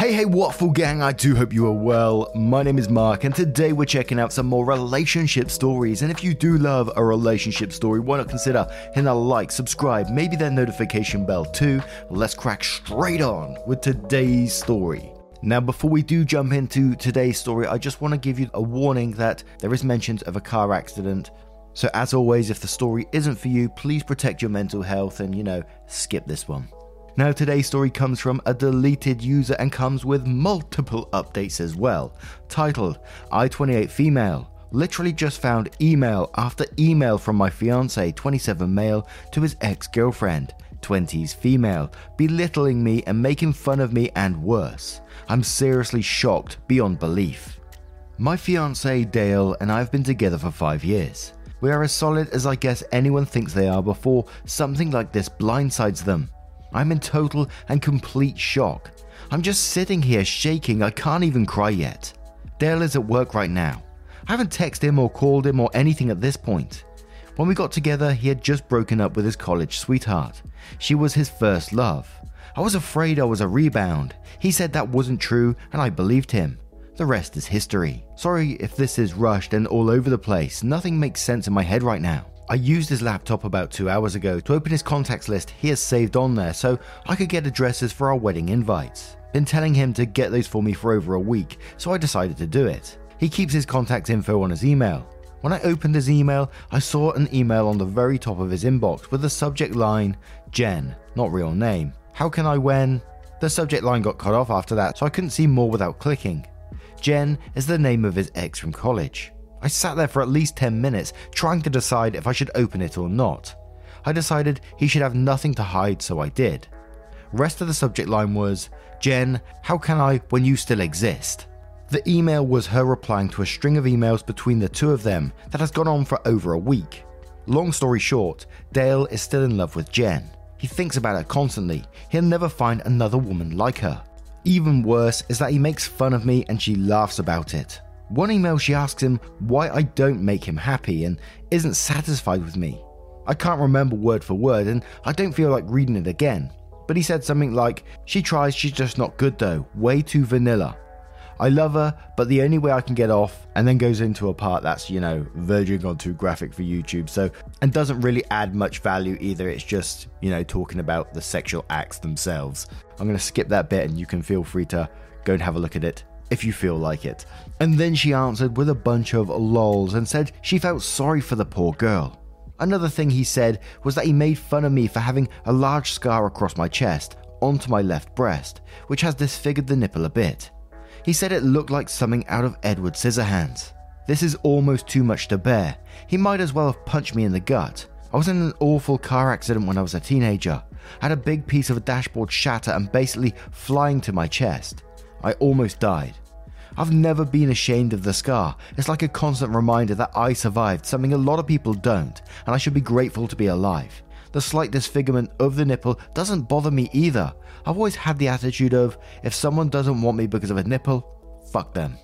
Hey, hey, Waffle Gang, I do hope you are well. My name is Mark, and today we're checking out some more relationship stories. And if you do love a relationship story, why not consider hitting a like, subscribe, maybe that notification bell too? Let's crack straight on with today's story. Now, before we do jump into today's story, I just want to give you a warning that there is mentions of a car accident. So, as always, if the story isn't for you, please protect your mental health and, you know, skip this one. Now, today's story comes from a deleted user and comes with multiple updates as well. Titled I28 Female. Literally just found email after email from my fiance, 27 male, to his ex girlfriend, 20s female, belittling me and making fun of me and worse. I'm seriously shocked beyond belief. My fiance Dale and I have been together for five years. We are as solid as I guess anyone thinks they are before something like this blindsides them. I'm in total and complete shock. I'm just sitting here shaking, I can't even cry yet. Dale is at work right now. I haven't texted him or called him or anything at this point. When we got together, he had just broken up with his college sweetheart. She was his first love. I was afraid I was a rebound. He said that wasn't true, and I believed him. The rest is history. Sorry if this is rushed and all over the place. Nothing makes sense in my head right now. I used his laptop about two hours ago to open his contacts list he has saved on there so I could get addresses for our wedding invites. Been telling him to get those for me for over a week, so I decided to do it. He keeps his contact info on his email. When I opened his email, I saw an email on the very top of his inbox with the subject line Jen, not real name. How can I when? The subject line got cut off after that, so I couldn't see more without clicking. Jen is the name of his ex from college. I sat there for at least 10 minutes trying to decide if I should open it or not. I decided he should have nothing to hide, so I did. Rest of the subject line was Jen, how can I when you still exist? The email was her replying to a string of emails between the two of them that has gone on for over a week. Long story short, Dale is still in love with Jen. He thinks about her constantly. He'll never find another woman like her. Even worse is that he makes fun of me and she laughs about it. One email she asks him why I don't make him happy and isn't satisfied with me. I can't remember word for word and I don't feel like reading it again. But he said something like, She tries, she's just not good though, way too vanilla. I love her, but the only way I can get off, and then goes into a part that's, you know, verging on too graphic for YouTube, so, and doesn't really add much value either. It's just, you know, talking about the sexual acts themselves. I'm going to skip that bit and you can feel free to go and have a look at it if you feel like it. And then she answered with a bunch of lols and said she felt sorry for the poor girl. Another thing he said was that he made fun of me for having a large scar across my chest onto my left breast, which has disfigured the nipple a bit. He said it looked like something out of Edward Scissorhands. This is almost too much to bear. He might as well have punched me in the gut. I was in an awful car accident when I was a teenager. I had a big piece of a dashboard shatter and basically flying to my chest. I almost died. I've never been ashamed of the scar. It's like a constant reminder that I survived, something a lot of people don't, and I should be grateful to be alive. The slight disfigurement of the nipple doesn't bother me either. I've always had the attitude of if someone doesn't want me because of a nipple, fuck them.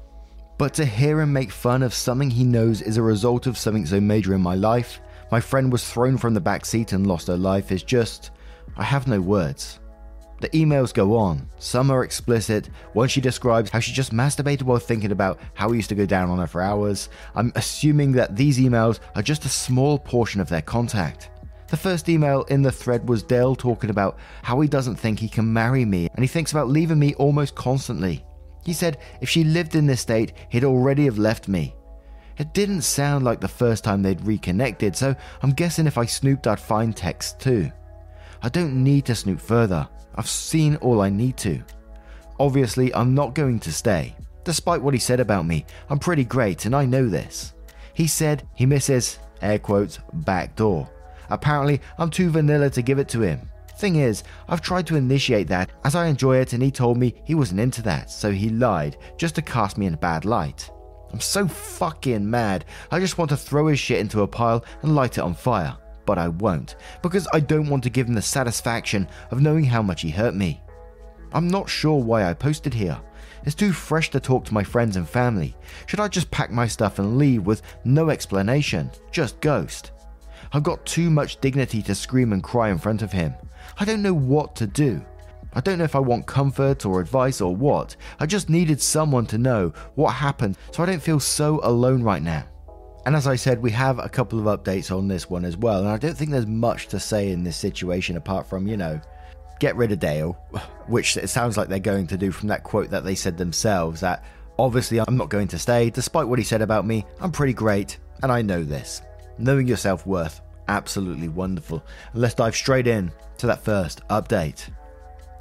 But to hear him make fun of something he knows is a result of something so major in my life, my friend was thrown from the back seat and lost her life, is just. I have no words. The emails go on. Some are explicit. One she describes how she just masturbated while thinking about how he used to go down on her for hours. I'm assuming that these emails are just a small portion of their contact. The first email in the thread was Dale talking about how he doesn't think he can marry me and he thinks about leaving me almost constantly. He said if she lived in this state, he'd already have left me. It didn't sound like the first time they'd reconnected, so I'm guessing if I snooped, I'd find texts too. I don't need to snoop further. I've seen all I need to. Obviously, I'm not going to stay. Despite what he said about me, I'm pretty great and I know this. He said he misses, air quotes, back door. Apparently, I'm too vanilla to give it to him. Thing is, I've tried to initiate that as I enjoy it, and he told me he wasn't into that, so he lied just to cast me in a bad light. I'm so fucking mad. I just want to throw his shit into a pile and light it on fire. But I won't, because I don't want to give him the satisfaction of knowing how much he hurt me. I'm not sure why I posted here. It's too fresh to talk to my friends and family. Should I just pack my stuff and leave with no explanation? Just ghost? I've got too much dignity to scream and cry in front of him. I don't know what to do. I don't know if I want comfort or advice or what. I just needed someone to know what happened so I don't feel so alone right now. And as I said, we have a couple of updates on this one as well. And I don't think there's much to say in this situation apart from, you know, get rid of Dale, which it sounds like they're going to do from that quote that they said themselves that obviously I'm not going to stay. Despite what he said about me, I'm pretty great, and I know this. Knowing your self worth, absolutely wonderful. And let's dive straight in to that first update.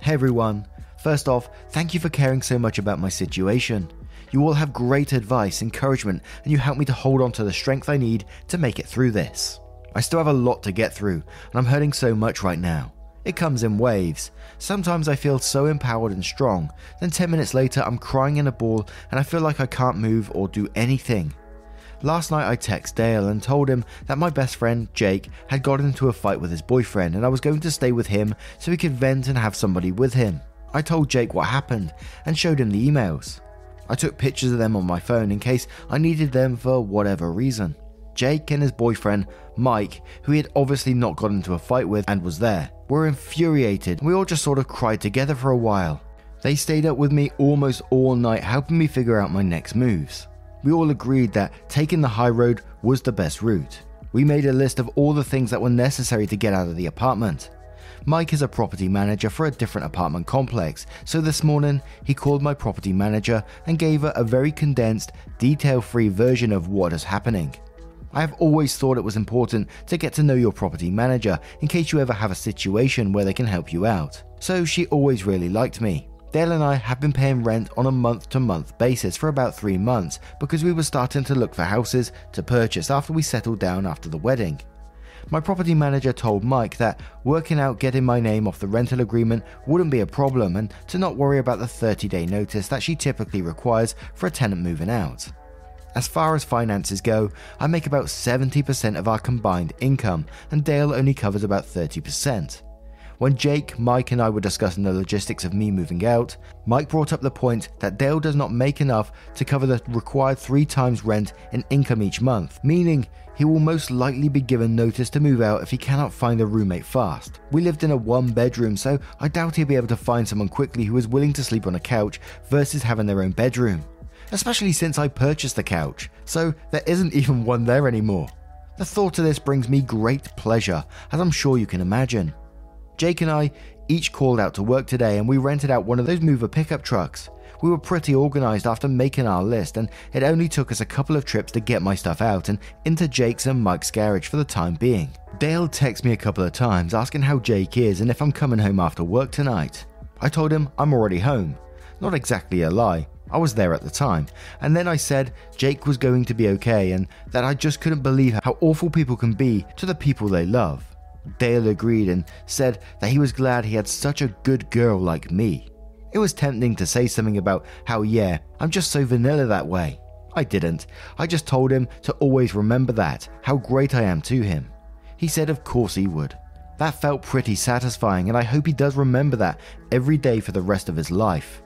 Hey everyone, first off, thank you for caring so much about my situation. You all have great advice, encouragement, and you help me to hold on to the strength I need to make it through this. I still have a lot to get through, and I'm hurting so much right now. It comes in waves. Sometimes I feel so empowered and strong, then 10 minutes later I'm crying in a ball and I feel like I can't move or do anything. Last night I texted Dale and told him that my best friend, Jake, had got into a fight with his boyfriend and I was going to stay with him so he could vent and have somebody with him. I told Jake what happened and showed him the emails. I took pictures of them on my phone in case I needed them for whatever reason. Jake and his boyfriend, Mike, who he had obviously not got into a fight with and was there, were infuriated. We all just sort of cried together for a while. They stayed up with me almost all night, helping me figure out my next moves. We all agreed that taking the high road was the best route. We made a list of all the things that were necessary to get out of the apartment. Mike is a property manager for a different apartment complex, so this morning he called my property manager and gave her a very condensed, detail free version of what is happening. I have always thought it was important to get to know your property manager in case you ever have a situation where they can help you out. So she always really liked me. Dale and I have been paying rent on a month to month basis for about three months because we were starting to look for houses to purchase after we settled down after the wedding. My property manager told Mike that working out getting my name off the rental agreement wouldn't be a problem and to not worry about the 30 day notice that she typically requires for a tenant moving out. As far as finances go, I make about 70% of our combined income, and Dale only covers about 30%. When Jake, Mike, and I were discussing the logistics of me moving out, Mike brought up the point that Dale does not make enough to cover the required three times rent in income each month, meaning he will most likely be given notice to move out if he cannot find a roommate fast. We lived in a one bedroom, so I doubt he'll be able to find someone quickly who is willing to sleep on a couch versus having their own bedroom especially since I purchased the couch, so there isn't even one there anymore. The thought of this brings me great pleasure, as I'm sure you can imagine. Jake and I each called out to work today and we rented out one of those mover pickup trucks. We were pretty organized after making our list, and it only took us a couple of trips to get my stuff out and into Jake's and Mike's garage for the time being. Dale texts me a couple of times asking how Jake is and if I'm coming home after work tonight. I told him I'm already home. Not exactly a lie, I was there at the time. And then I said Jake was going to be okay and that I just couldn't believe how awful people can be to the people they love. Dale agreed and said that he was glad he had such a good girl like me. It was tempting to say something about how, yeah, I'm just so vanilla that way. I didn't. I just told him to always remember that, how great I am to him. He said, of course he would. That felt pretty satisfying, and I hope he does remember that every day for the rest of his life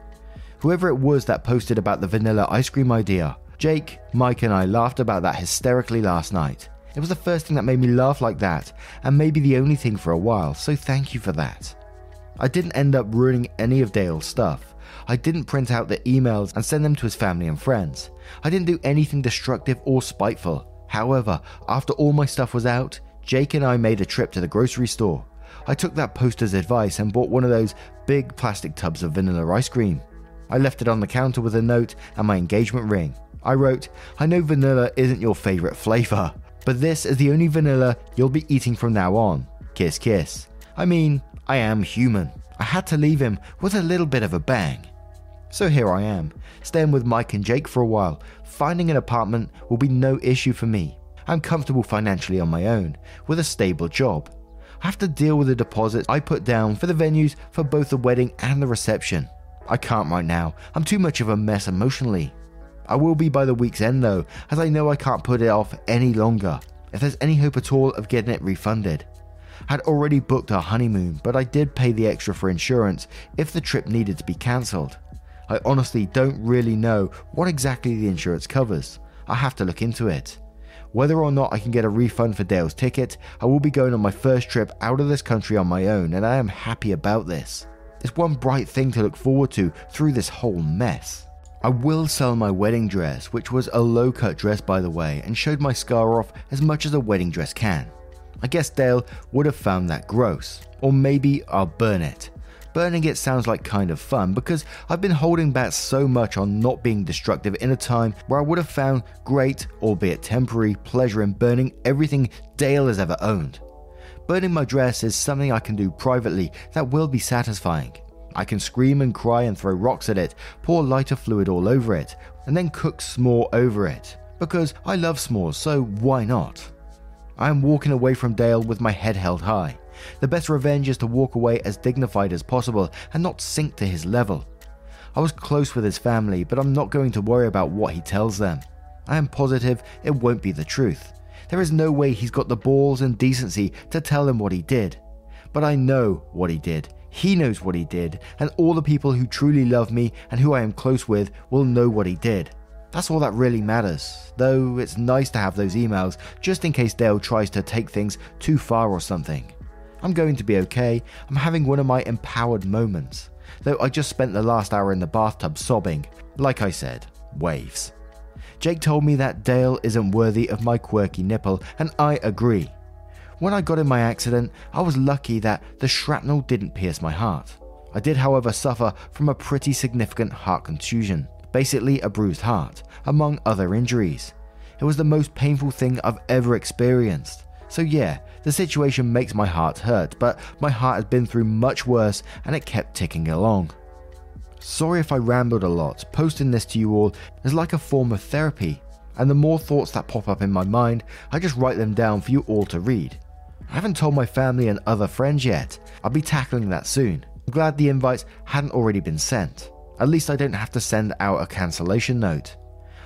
whoever it was that posted about the vanilla ice cream idea. Jake, Mike, and I laughed about that hysterically last night. It was the first thing that made me laugh like that, and maybe the only thing for a while, so thank you for that. I didn't end up ruining any of Dale's stuff. I didn't print out the emails and send them to his family and friends. I didn't do anything destructive or spiteful. However, after all my stuff was out, Jake and I made a trip to the grocery store. I took that poster's advice and bought one of those big plastic tubs of vanilla ice cream. I left it on the counter with a note and my engagement ring. I wrote, I know vanilla isn't your favourite flavour, but this is the only vanilla you'll be eating from now on. Kiss, kiss. I mean, I am human. I had to leave him with a little bit of a bang. So here I am, staying with Mike and Jake for a while. Finding an apartment will be no issue for me. I'm comfortable financially on my own, with a stable job. I have to deal with the deposits I put down for the venues for both the wedding and the reception. I can't right now, I'm too much of a mess emotionally. I will be by the week's end though, as I know I can't put it off any longer, if there's any hope at all of getting it refunded. I had already booked our honeymoon, but I did pay the extra for insurance if the trip needed to be cancelled. I honestly don't really know what exactly the insurance covers. I have to look into it. Whether or not I can get a refund for Dale's ticket, I will be going on my first trip out of this country on my own, and I am happy about this. It's one bright thing to look forward to through this whole mess. I will sell my wedding dress, which was a low cut dress by the way, and showed my scar off as much as a wedding dress can. I guess Dale would have found that gross, or maybe I'll burn it. Burning it sounds like kind of fun because I've been holding back so much on not being destructive in a time where I would have found great, albeit temporary, pleasure in burning everything Dale has ever owned. Burning my dress is something I can do privately that will be satisfying. I can scream and cry and throw rocks at it, pour lighter fluid all over it, and then cook s'more over it. Because I love s'mores, so why not? I am walking away from Dale with my head held high. The best revenge is to walk away as dignified as possible and not sink to his level. I was close with his family, but I'm not going to worry about what he tells them. I am positive it won't be the truth. There is no way he's got the balls and decency to tell them what he did. But I know what he did. He knows what he did, and all the people who truly love me and who I am close with will know what he did. That's all that really matters, though it's nice to have those emails just in case Dale tries to take things too far or something. I'm going to be okay, I'm having one of my empowered moments, though I just spent the last hour in the bathtub sobbing. Like I said, waves. Jake told me that Dale isn't worthy of my quirky nipple, and I agree. When I got in my accident, I was lucky that the shrapnel didn't pierce my heart. I did, however, suffer from a pretty significant heart contusion, basically a bruised heart, among other injuries. It was the most painful thing I've ever experienced. So, yeah, the situation makes my heart hurt, but my heart has been through much worse and it kept ticking along. Sorry if I rambled a lot, posting this to you all is like a form of therapy, and the more thoughts that pop up in my mind, I just write them down for you all to read. I haven't told my family and other friends yet, I'll be tackling that soon. I'm glad the invites hadn't already been sent. At least I don't have to send out a cancellation note.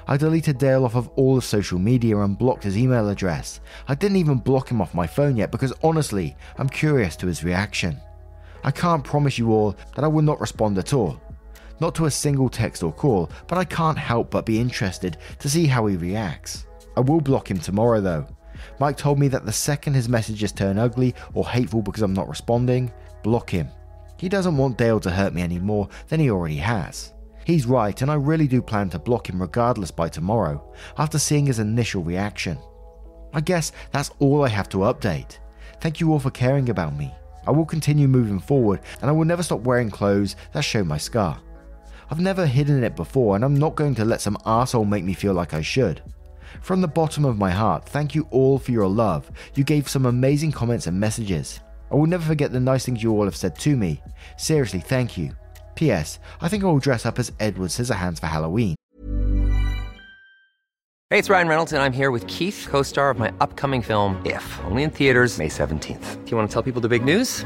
I deleted Dale off of all of social media and blocked his email address. I didn't even block him off my phone yet because honestly, I'm curious to his reaction. I can't promise you all that I will not respond at all, not to a single text or call, but I can't help but be interested to see how he reacts. I will block him tomorrow though. Mike told me that the second his messages turn ugly or hateful because I'm not responding, block him. He doesn't want Dale to hurt me any more than he already has. He's right, and I really do plan to block him regardless by tomorrow, after seeing his initial reaction. I guess that's all I have to update. Thank you all for caring about me. I will continue moving forward, and I will never stop wearing clothes that show my scar. I've never hidden it before, and I'm not going to let some asshole make me feel like I should. From the bottom of my heart, thank you all for your love. You gave some amazing comments and messages. I will never forget the nice things you all have said to me. Seriously, thank you. P.S. I think I will dress up as Edward Scissorhands for Halloween. Hey, it's Ryan Reynolds, and I'm here with Keith, co star of my upcoming film, If, only in theaters, May 17th. Do you want to tell people the big news?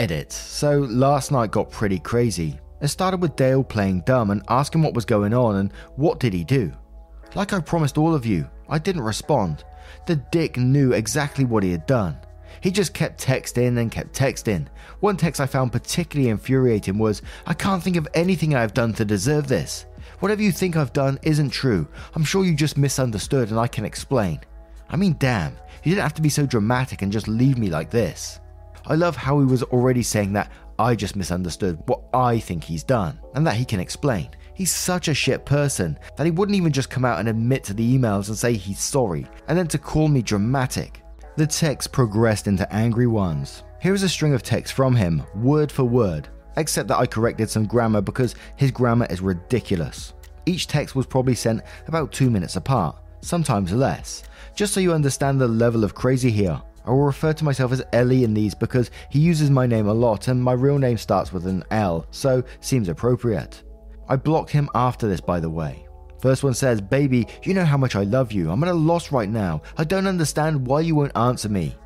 Edit. So last night got pretty crazy. It started with Dale playing dumb and asking what was going on and what did he do. Like I promised all of you, I didn't respond. The dick knew exactly what he had done. He just kept texting and kept texting. One text I found particularly infuriating was I can't think of anything I've done to deserve this. Whatever you think I've done isn't true. I'm sure you just misunderstood and I can explain. I mean, damn, you didn't have to be so dramatic and just leave me like this. I love how he was already saying that I just misunderstood what I think he's done and that he can explain. He's such a shit person that he wouldn't even just come out and admit to the emails and say he's sorry and then to call me dramatic. The text progressed into angry ones. Here is a string of texts from him, word for word, except that I corrected some grammar because his grammar is ridiculous. Each text was probably sent about two minutes apart, sometimes less. Just so you understand the level of crazy here, I will refer to myself as Ellie in these because he uses my name a lot and my real name starts with an L, so seems appropriate. I blocked him after this, by the way. First one says, Baby, you know how much I love you. I'm at a loss right now. I don't understand why you won't answer me.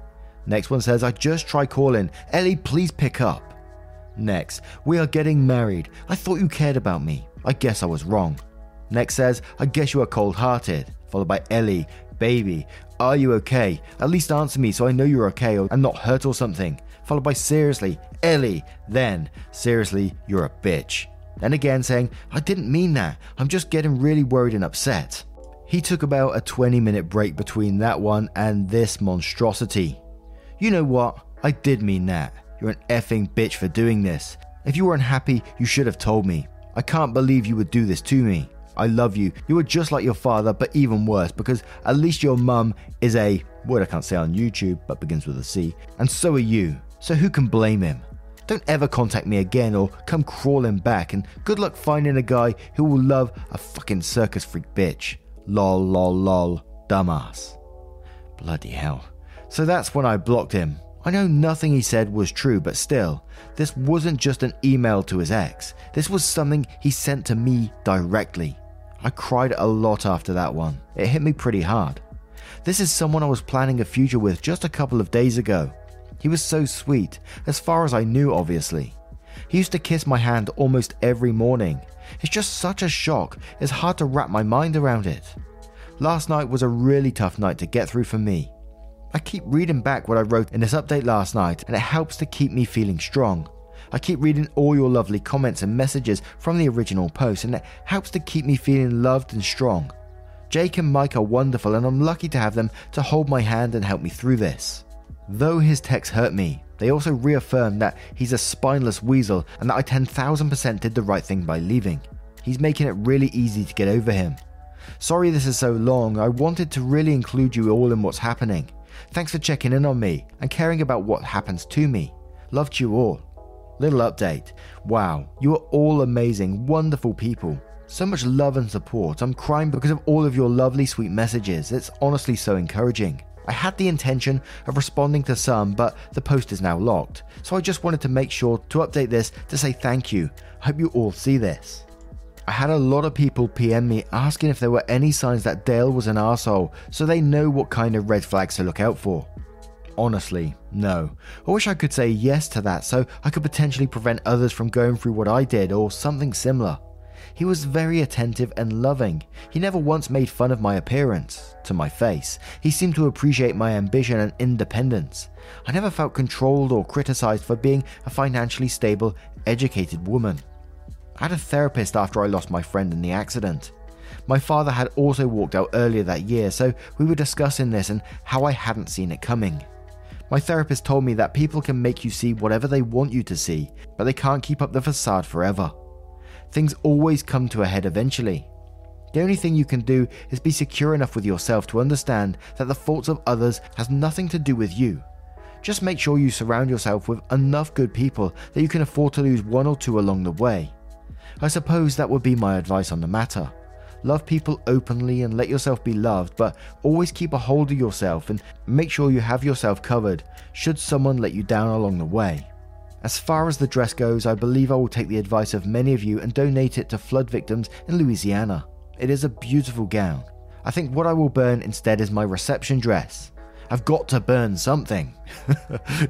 Next one says, I just tried calling. Ellie, please pick up. Next, we are getting married. I thought you cared about me. I guess I was wrong. Next says, I guess you are cold hearted. Followed by Ellie, Baby, are you okay? At least answer me so I know you're okay and not hurt or something. Followed by Seriously, Ellie. Then, Seriously, you're a bitch. Then again saying, I didn't mean that, I'm just getting really worried and upset. He took about a 20 minute break between that one and this monstrosity. You know what? I did mean that. You're an effing bitch for doing this. If you were unhappy, you should have told me. I can't believe you would do this to me. I love you. You are just like your father, but even worse because at least your mum is a word I can't say on YouTube, but begins with a C, and so are you. So who can blame him? Don't ever contact me again or come crawling back, and good luck finding a guy who will love a fucking circus freak bitch. Lol, lol, lol, dumbass. Bloody hell. So that's when I blocked him. I know nothing he said was true, but still, this wasn't just an email to his ex. This was something he sent to me directly. I cried a lot after that one. It hit me pretty hard. This is someone I was planning a future with just a couple of days ago. He was so sweet, as far as I knew, obviously. He used to kiss my hand almost every morning. It's just such a shock, it's hard to wrap my mind around it. Last night was a really tough night to get through for me. I keep reading back what I wrote in this update last night, and it helps to keep me feeling strong. I keep reading all your lovely comments and messages from the original post, and it helps to keep me feeling loved and strong. Jake and Mike are wonderful, and I'm lucky to have them to hold my hand and help me through this. Though his texts hurt me, they also reaffirm that he's a spineless weasel and that I 10,000% did the right thing by leaving. He's making it really easy to get over him. Sorry this is so long, I wanted to really include you all in what's happening. Thanks for checking in on me and caring about what happens to me. Loved you all. Little update. Wow, you are all amazing, wonderful people. So much love and support. I'm crying because of all of your lovely, sweet messages. It's honestly so encouraging. I had the intention of responding to some, but the post is now locked, so I just wanted to make sure to update this to say thank you. Hope you all see this. I had a lot of people PM me asking if there were any signs that Dale was an asshole, so they know what kind of red flags to look out for. Honestly, no. I wish I could say yes to that so I could potentially prevent others from going through what I did or something similar. He was very attentive and loving. He never once made fun of my appearance, to my face. He seemed to appreciate my ambition and independence. I never felt controlled or criticized for being a financially stable, educated woman. I had a therapist after I lost my friend in the accident. My father had also walked out earlier that year, so we were discussing this and how I hadn't seen it coming. My therapist told me that people can make you see whatever they want you to see, but they can't keep up the facade forever things always come to a head eventually. The only thing you can do is be secure enough with yourself to understand that the faults of others has nothing to do with you. Just make sure you surround yourself with enough good people that you can afford to lose one or two along the way. I suppose that would be my advice on the matter. Love people openly and let yourself be loved, but always keep a hold of yourself and make sure you have yourself covered should someone let you down along the way. As far as the dress goes, I believe I will take the advice of many of you and donate it to flood victims in Louisiana. It is a beautiful gown. I think what I will burn instead is my reception dress. I've got to burn something.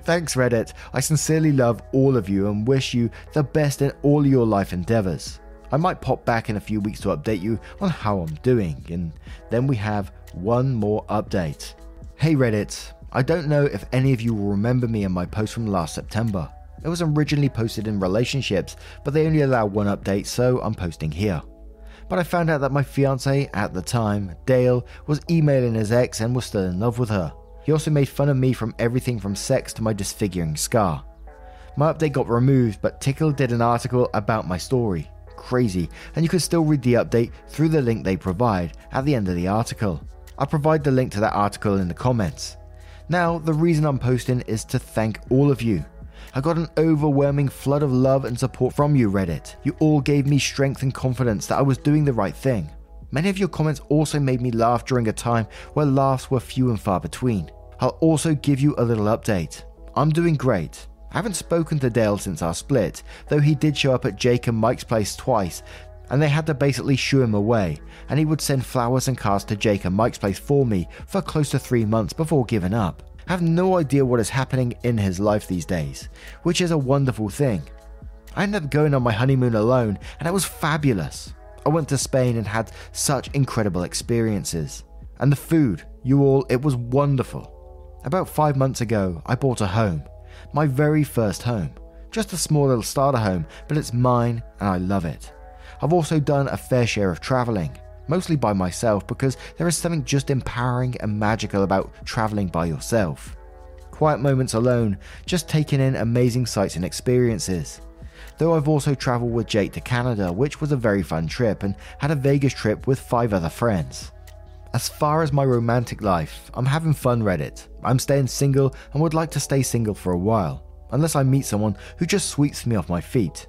Thanks, Reddit. I sincerely love all of you and wish you the best in all your life endeavors. I might pop back in a few weeks to update you on how I'm doing, and then we have one more update. Hey Reddit, I don't know if any of you will remember me and my post from last September. It was originally posted in relationships, but they only allow one update, so I'm posting here. But I found out that my fiance at the time, Dale, was emailing his ex and was still in love with her. He also made fun of me from everything from sex to my disfiguring scar. My update got removed, but Tickld did an article about my story. Crazy, and you can still read the update through the link they provide at the end of the article. I'll provide the link to that article in the comments. Now, the reason I'm posting is to thank all of you. I got an overwhelming flood of love and support from you, Reddit. You all gave me strength and confidence that I was doing the right thing. Many of your comments also made me laugh during a time where laughs were few and far between. I'll also give you a little update. I'm doing great. I haven't spoken to Dale since our split, though he did show up at Jake and Mike's place twice, and they had to basically shoo him away, and he would send flowers and cards to Jake and Mike's place for me for close to three months before giving up. I have no idea what is happening in his life these days, which is a wonderful thing. I ended up going on my honeymoon alone, and it was fabulous. I went to Spain and had such incredible experiences. And the food, you all, it was wonderful. About five months ago, I bought a home, my very first home. Just a small little starter home, but it's mine and I love it. I've also done a fair share of travelling, mostly by myself because there is something just empowering and magical about travelling by yourself. Quiet moments alone, just taking in amazing sights and experiences. Though I've also travelled with Jake to Canada, which was a very fun trip, and had a Vegas trip with five other friends. As far as my romantic life, I'm having fun Reddit. I'm staying single and would like to stay single for a while, unless I meet someone who just sweeps me off my feet.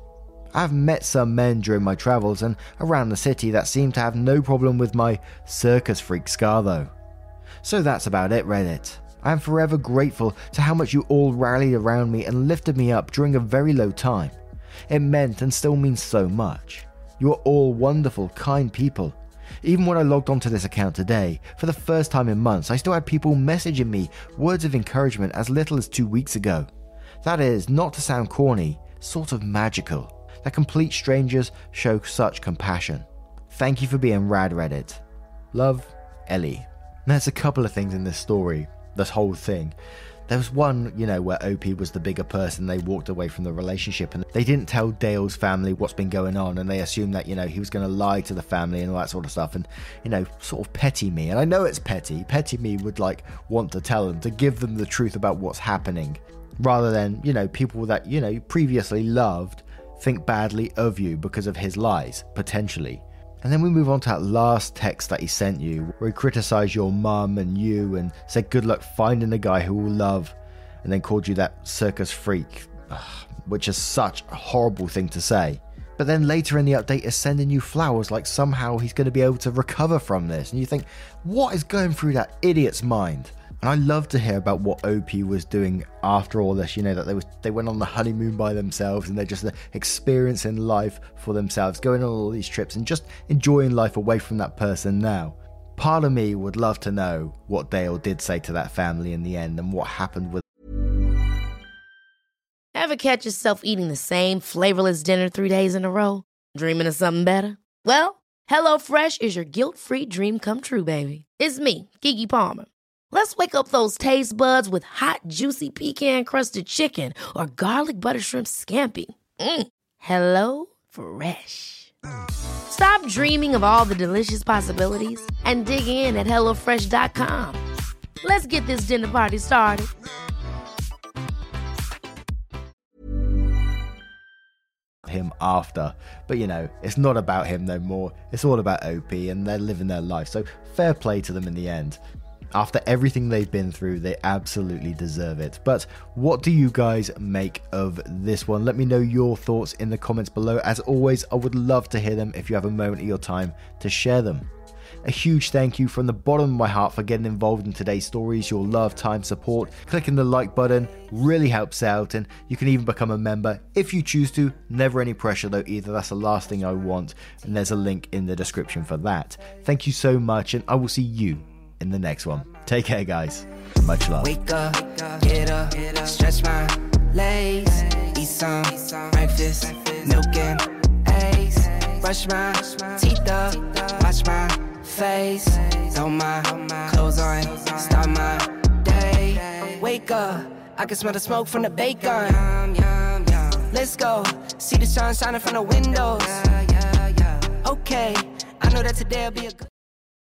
I've met some men during my travels and around the city that seem to have no problem with my circus freak scar though. So that's about it, Reddit. I am forever grateful to how much you all rallied around me and lifted me up during a very low time. It meant and still means so much. You are all wonderful, kind people. Even when I logged onto this account today, for the first time in months, I still had people messaging me words of encouragement as little as two weeks ago. That is, not to sound corny, sort of magical that complete strangers show such compassion. Thank you for being rad, Reddit. Love, Ellie. There's a couple of things in this story, this whole thing. There was one, you know, where OP was the bigger person. They walked away from the relationship and they didn't tell Dale's family what's been going on. And they assumed that, you know, he was going to lie to the family and all that sort of stuff. And, you know, sort of petty me. And I know it's petty. Petty me would like want to tell them, to give them the truth about what's happening rather than, you know, people that, you know, previously loved think badly of you because of his lies, potentially. And then we move on to that last text that he sent you, where he criticized your mum and you and said good luck finding a guy who will love, and then called you that circus freak, which is such a horrible thing to say. But then later in the update is sending you flowers like somehow he's going to be able to recover from this. And you think, what is going through that idiot's mind? And I love to hear about what OP was doing after all this. You know that they was they went on the honeymoon by themselves and they're just uh, experiencing life for themselves, going on all these trips and just enjoying life away from that person now. Part of me would love to know what Dale did say to that family in the end and what happened with. Ever catch yourself eating the same flavorless dinner three days in a row? Dreaming of something better? Well, HelloFresh is your guilt-free dream come true, baby. It's me, Keke Palmer. Let's wake up those taste buds with hot, juicy pecan crusted chicken or garlic butter shrimp scampi. Mm. Hello Fresh. Stop dreaming of all the delicious possibilities and dig in at HelloFresh.com. Let's get this dinner party started. Him after, but you know, it's not about him no more. It's all about OP and they're living their life. So fair play to them in the end. After everything they've been through, they absolutely deserve it. But what do you guys make of this one? Let me know your thoughts in the comments below. As always, I would love to hear them if you have a moment of your time to share them. A huge thank you from the bottom of my heart for getting involved in today's stories. Your love, time, support, clicking the like button really helps out, and you can even become a member if you choose to. Never any pressure though, either. That's the last thing I want, and there's a link in the description for that. Thank you so much, and I will see you in the next one. Take care, guys. Much love. Wake up, get up, stretch my legs, eat some breakfast, milk and eggs, brush my teeth up, wash my face, throw my clothes on, start my day. wake up. I can smell the smoke from the bacon. Let's go. See the sun shining from the windows. Okay, I know that today will be a good